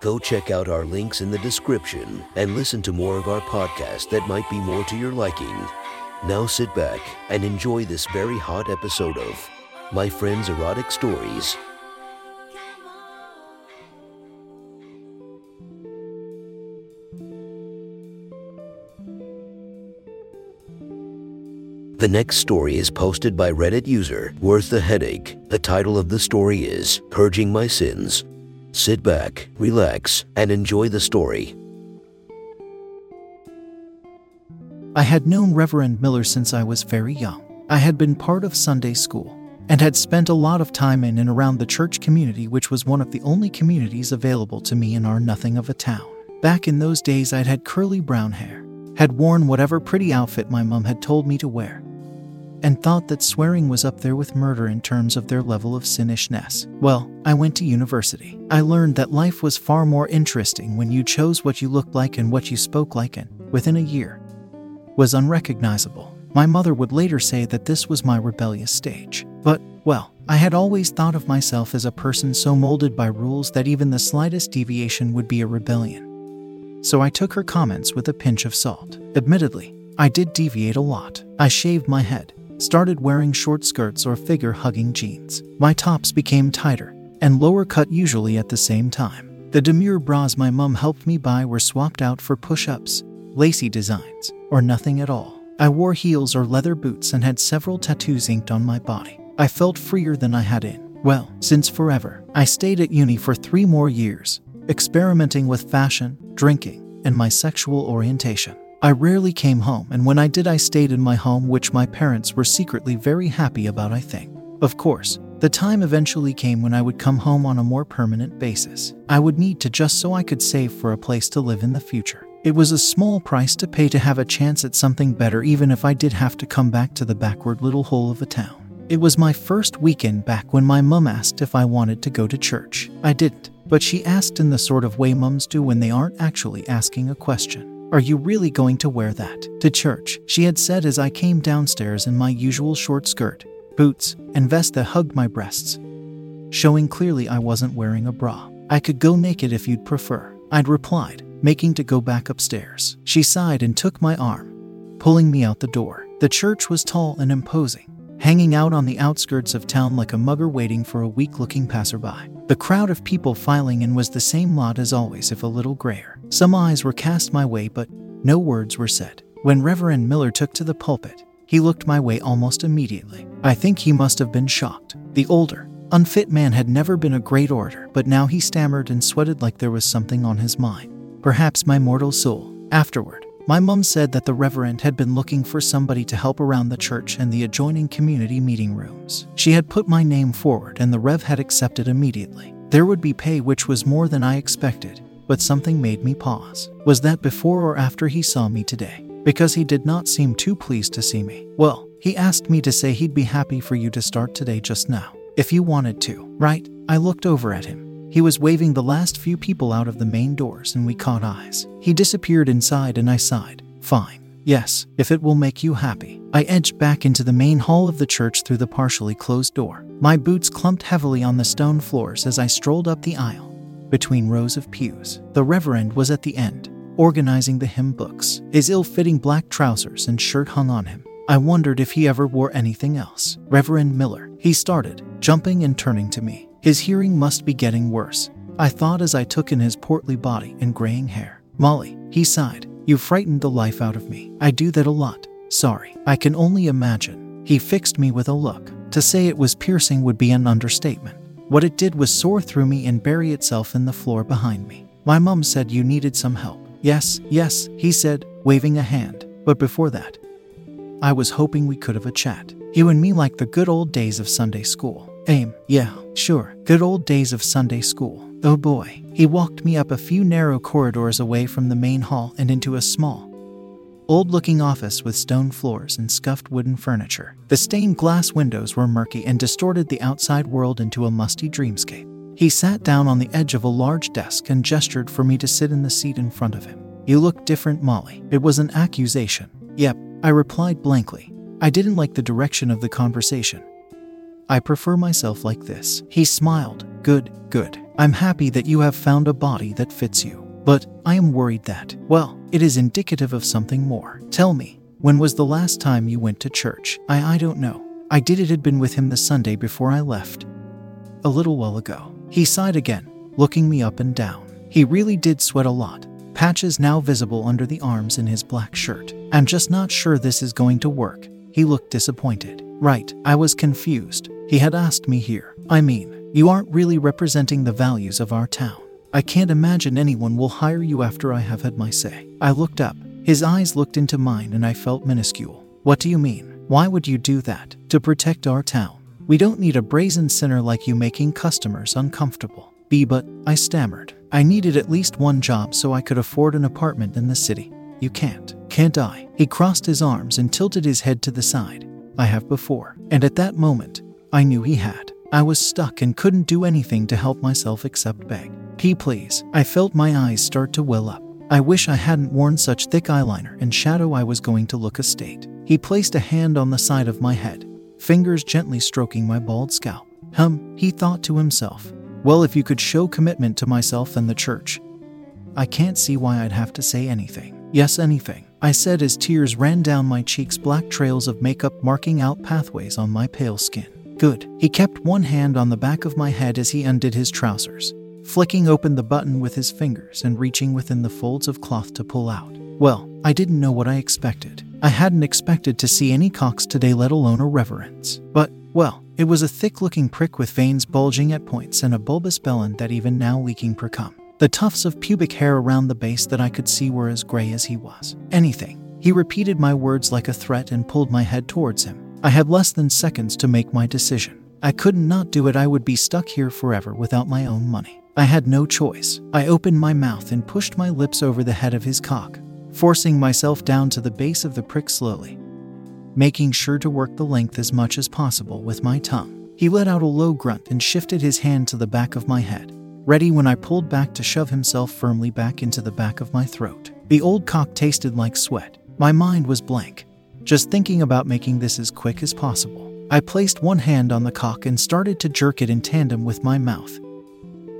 Go check out our links in the description and listen to more of our podcast that might be more to your liking. Now sit back and enjoy this very hot episode of My Friend's Erotic Stories. The next story is posted by Reddit user Worth the Headache. The title of the story is Purging My Sins. Sit back, relax, and enjoy the story. I had known Reverend Miller since I was very young. I had been part of Sunday school and had spent a lot of time in and around the church community, which was one of the only communities available to me in our nothing of a town. Back in those days, I'd had curly brown hair, had worn whatever pretty outfit my mom had told me to wear, and thought that swearing was up there with murder in terms of their level of sinishness. Well, I went to university. I learned that life was far more interesting when you chose what you looked like and what you spoke like, and within a year, was unrecognizable. My mother would later say that this was my rebellious stage. But, well, I had always thought of myself as a person so molded by rules that even the slightest deviation would be a rebellion. So I took her comments with a pinch of salt. Admittedly, I did deviate a lot. I shaved my head, started wearing short skirts or figure hugging jeans. My tops became tighter and lower cut usually at the same time. The demure bras my mum helped me buy were swapped out for push ups, lacy designs, or nothing at all. I wore heels or leather boots and had several tattoos inked on my body. I felt freer than I had in. Well, since forever, I stayed at uni for three more years, experimenting with fashion, drinking, and my sexual orientation. I rarely came home, and when I did, I stayed in my home, which my parents were secretly very happy about, I think. Of course, the time eventually came when I would come home on a more permanent basis. I would need to just so I could save for a place to live in the future. It was a small price to pay to have a chance at something better, even if I did have to come back to the backward little hole of a town. It was my first weekend back when my mum asked if I wanted to go to church. I didn't, but she asked in the sort of way mums do when they aren't actually asking a question. Are you really going to wear that to church? She had said as I came downstairs in my usual short skirt, boots, and vest that hugged my breasts, showing clearly I wasn't wearing a bra. I could go naked if you'd prefer. I'd replied, making to go back upstairs. She sighed and took my arm, pulling me out the door. The church was tall and imposing, hanging out on the outskirts of town like a mugger waiting for a weak looking passerby. The crowd of people filing in was the same lot as always, if a little grayer. Some eyes were cast my way, but no words were said. When Reverend Miller took to the pulpit, he looked my way almost immediately. I think he must have been shocked. The older, unfit man had never been a great orator, but now he stammered and sweated like there was something on his mind perhaps my mortal soul. Afterward, my mum said that the Reverend had been looking for somebody to help around the church and the adjoining community meeting rooms. She had put my name forward, and the Rev had accepted immediately. There would be pay, which was more than I expected, but something made me pause. Was that before or after he saw me today? Because he did not seem too pleased to see me. Well, he asked me to say he'd be happy for you to start today just now, if you wanted to, right? I looked over at him. He was waving the last few people out of the main doors, and we caught eyes. He disappeared inside, and I sighed. Fine. Yes, if it will make you happy. I edged back into the main hall of the church through the partially closed door. My boots clumped heavily on the stone floors as I strolled up the aisle, between rows of pews. The Reverend was at the end, organizing the hymn books. His ill fitting black trousers and shirt hung on him. I wondered if he ever wore anything else. Reverend Miller, he started, jumping and turning to me. His hearing must be getting worse, I thought as I took in his portly body and graying hair. Molly, he sighed, you frightened the life out of me. I do that a lot. Sorry, I can only imagine. He fixed me with a look. To say it was piercing would be an understatement. What it did was soar through me and bury itself in the floor behind me. My mum said you needed some help. Yes, yes, he said, waving a hand. But before that, I was hoping we could have a chat. You and me like the good old days of Sunday school. Aim, yeah, sure, good old days of Sunday school. Oh boy. He walked me up a few narrow corridors away from the main hall and into a small, old looking office with stone floors and scuffed wooden furniture. The stained glass windows were murky and distorted the outside world into a musty dreamscape. He sat down on the edge of a large desk and gestured for me to sit in the seat in front of him. You look different, Molly. It was an accusation. Yep, I replied blankly. I didn't like the direction of the conversation. I prefer myself like this. He smiled. Good, good. I'm happy that you have found a body that fits you. But I am worried that, well, it is indicative of something more. Tell me, when was the last time you went to church? I, I don't know. I did it had been with him the Sunday before I left. A little while ago. He sighed again, looking me up and down. He really did sweat a lot. Patches now visible under the arms in his black shirt. I'm just not sure this is going to work. He looked disappointed. Right, I was confused. He had asked me here. I mean, you aren't really representing the values of our town. I can't imagine anyone will hire you after I have had my say. I looked up. His eyes looked into mine and I felt minuscule. What do you mean? Why would you do that? To protect our town. We don't need a brazen sinner like you making customers uncomfortable. B, but I stammered. I needed at least one job so I could afford an apartment in the city. You can't. Can't I? He crossed his arms and tilted his head to the side. I have before. And at that moment, I knew he had. I was stuck and couldn't do anything to help myself except beg. P, please. I felt my eyes start to well up. I wish I hadn't worn such thick eyeliner and shadow I was going to look a state. He placed a hand on the side of my head, fingers gently stroking my bald scalp. Hum, he thought to himself. Well, if you could show commitment to myself and the church, I can't see why I'd have to say anything. Yes, anything. I said as tears ran down my cheeks, black trails of makeup marking out pathways on my pale skin. Good. He kept one hand on the back of my head as he undid his trousers flicking open the button with his fingers and reaching within the folds of cloth to pull out. Well, I didn't know what I expected. I hadn't expected to see any cocks today, let alone a reverence. But, well, it was a thick looking prick with veins bulging at points and a bulbous belon that even now leaking precum. The tufts of pubic hair around the base that I could see were as gray as he was. Anything. He repeated my words like a threat and pulled my head towards him. I had less than seconds to make my decision. I could not do it, I would be stuck here forever without my own money. I had no choice. I opened my mouth and pushed my lips over the head of his cock, forcing myself down to the base of the prick slowly, making sure to work the length as much as possible with my tongue. He let out a low grunt and shifted his hand to the back of my head, ready when I pulled back to shove himself firmly back into the back of my throat. The old cock tasted like sweat. My mind was blank, just thinking about making this as quick as possible. I placed one hand on the cock and started to jerk it in tandem with my mouth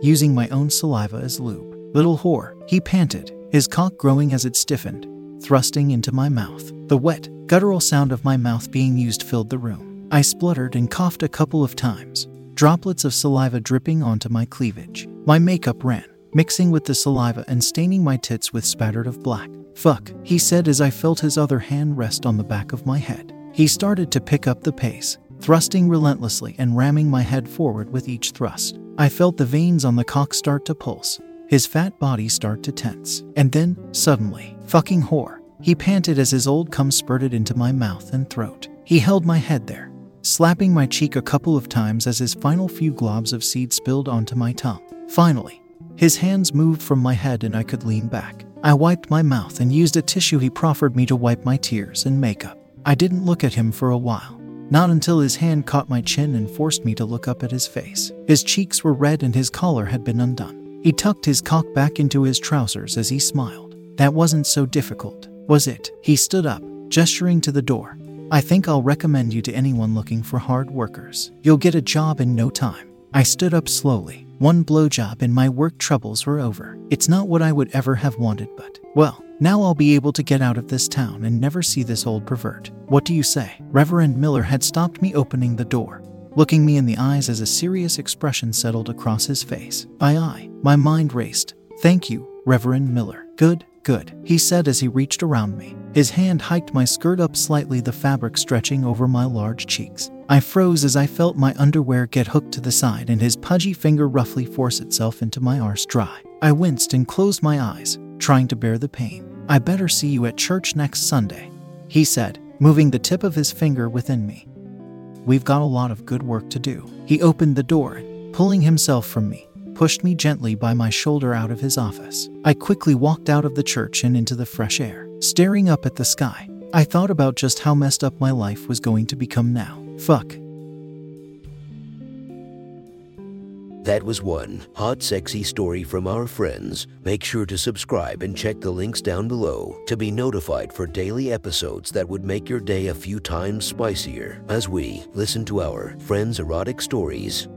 using my own saliva as lube. Little whore, he panted, his cock growing as it stiffened, thrusting into my mouth. The wet, guttural sound of my mouth being used filled the room. I spluttered and coughed a couple of times, droplets of saliva dripping onto my cleavage. My makeup ran, mixing with the saliva and staining my tits with spattered of black. Fuck, he said as I felt his other hand rest on the back of my head. He started to pick up the pace, thrusting relentlessly and ramming my head forward with each thrust. I felt the veins on the cock start to pulse, his fat body start to tense. And then, suddenly, fucking whore, he panted as his old cum spurted into my mouth and throat. He held my head there, slapping my cheek a couple of times as his final few globs of seed spilled onto my tongue. Finally, his hands moved from my head and I could lean back. I wiped my mouth and used a tissue he proffered me to wipe my tears and makeup. I didn't look at him for a while. Not until his hand caught my chin and forced me to look up at his face. His cheeks were red and his collar had been undone. He tucked his cock back into his trousers as he smiled. That wasn't so difficult, was it? He stood up, gesturing to the door. I think I'll recommend you to anyone looking for hard workers. You'll get a job in no time. I stood up slowly. One blowjob and my work troubles were over. It's not what I would ever have wanted, but, well, now I'll be able to get out of this town and never see this old pervert. What do you say? Reverend Miller had stopped me opening the door, looking me in the eyes as a serious expression settled across his face. Aye, aye. My mind raced. Thank you, Reverend Miller. Good, good, he said as he reached around me. His hand hiked my skirt up slightly, the fabric stretching over my large cheeks. I froze as I felt my underwear get hooked to the side and his pudgy finger roughly force itself into my arse dry. I winced and closed my eyes, trying to bear the pain. I better see you at church next Sunday, he said, moving the tip of his finger within me. We've got a lot of good work to do. He opened the door and, pulling himself from me, pushed me gently by my shoulder out of his office. I quickly walked out of the church and into the fresh air. Staring up at the sky. I thought about just how messed up my life was going to become now. Fuck. That was one hot, sexy story from our friends. Make sure to subscribe and check the links down below to be notified for daily episodes that would make your day a few times spicier as we listen to our friends' erotic stories.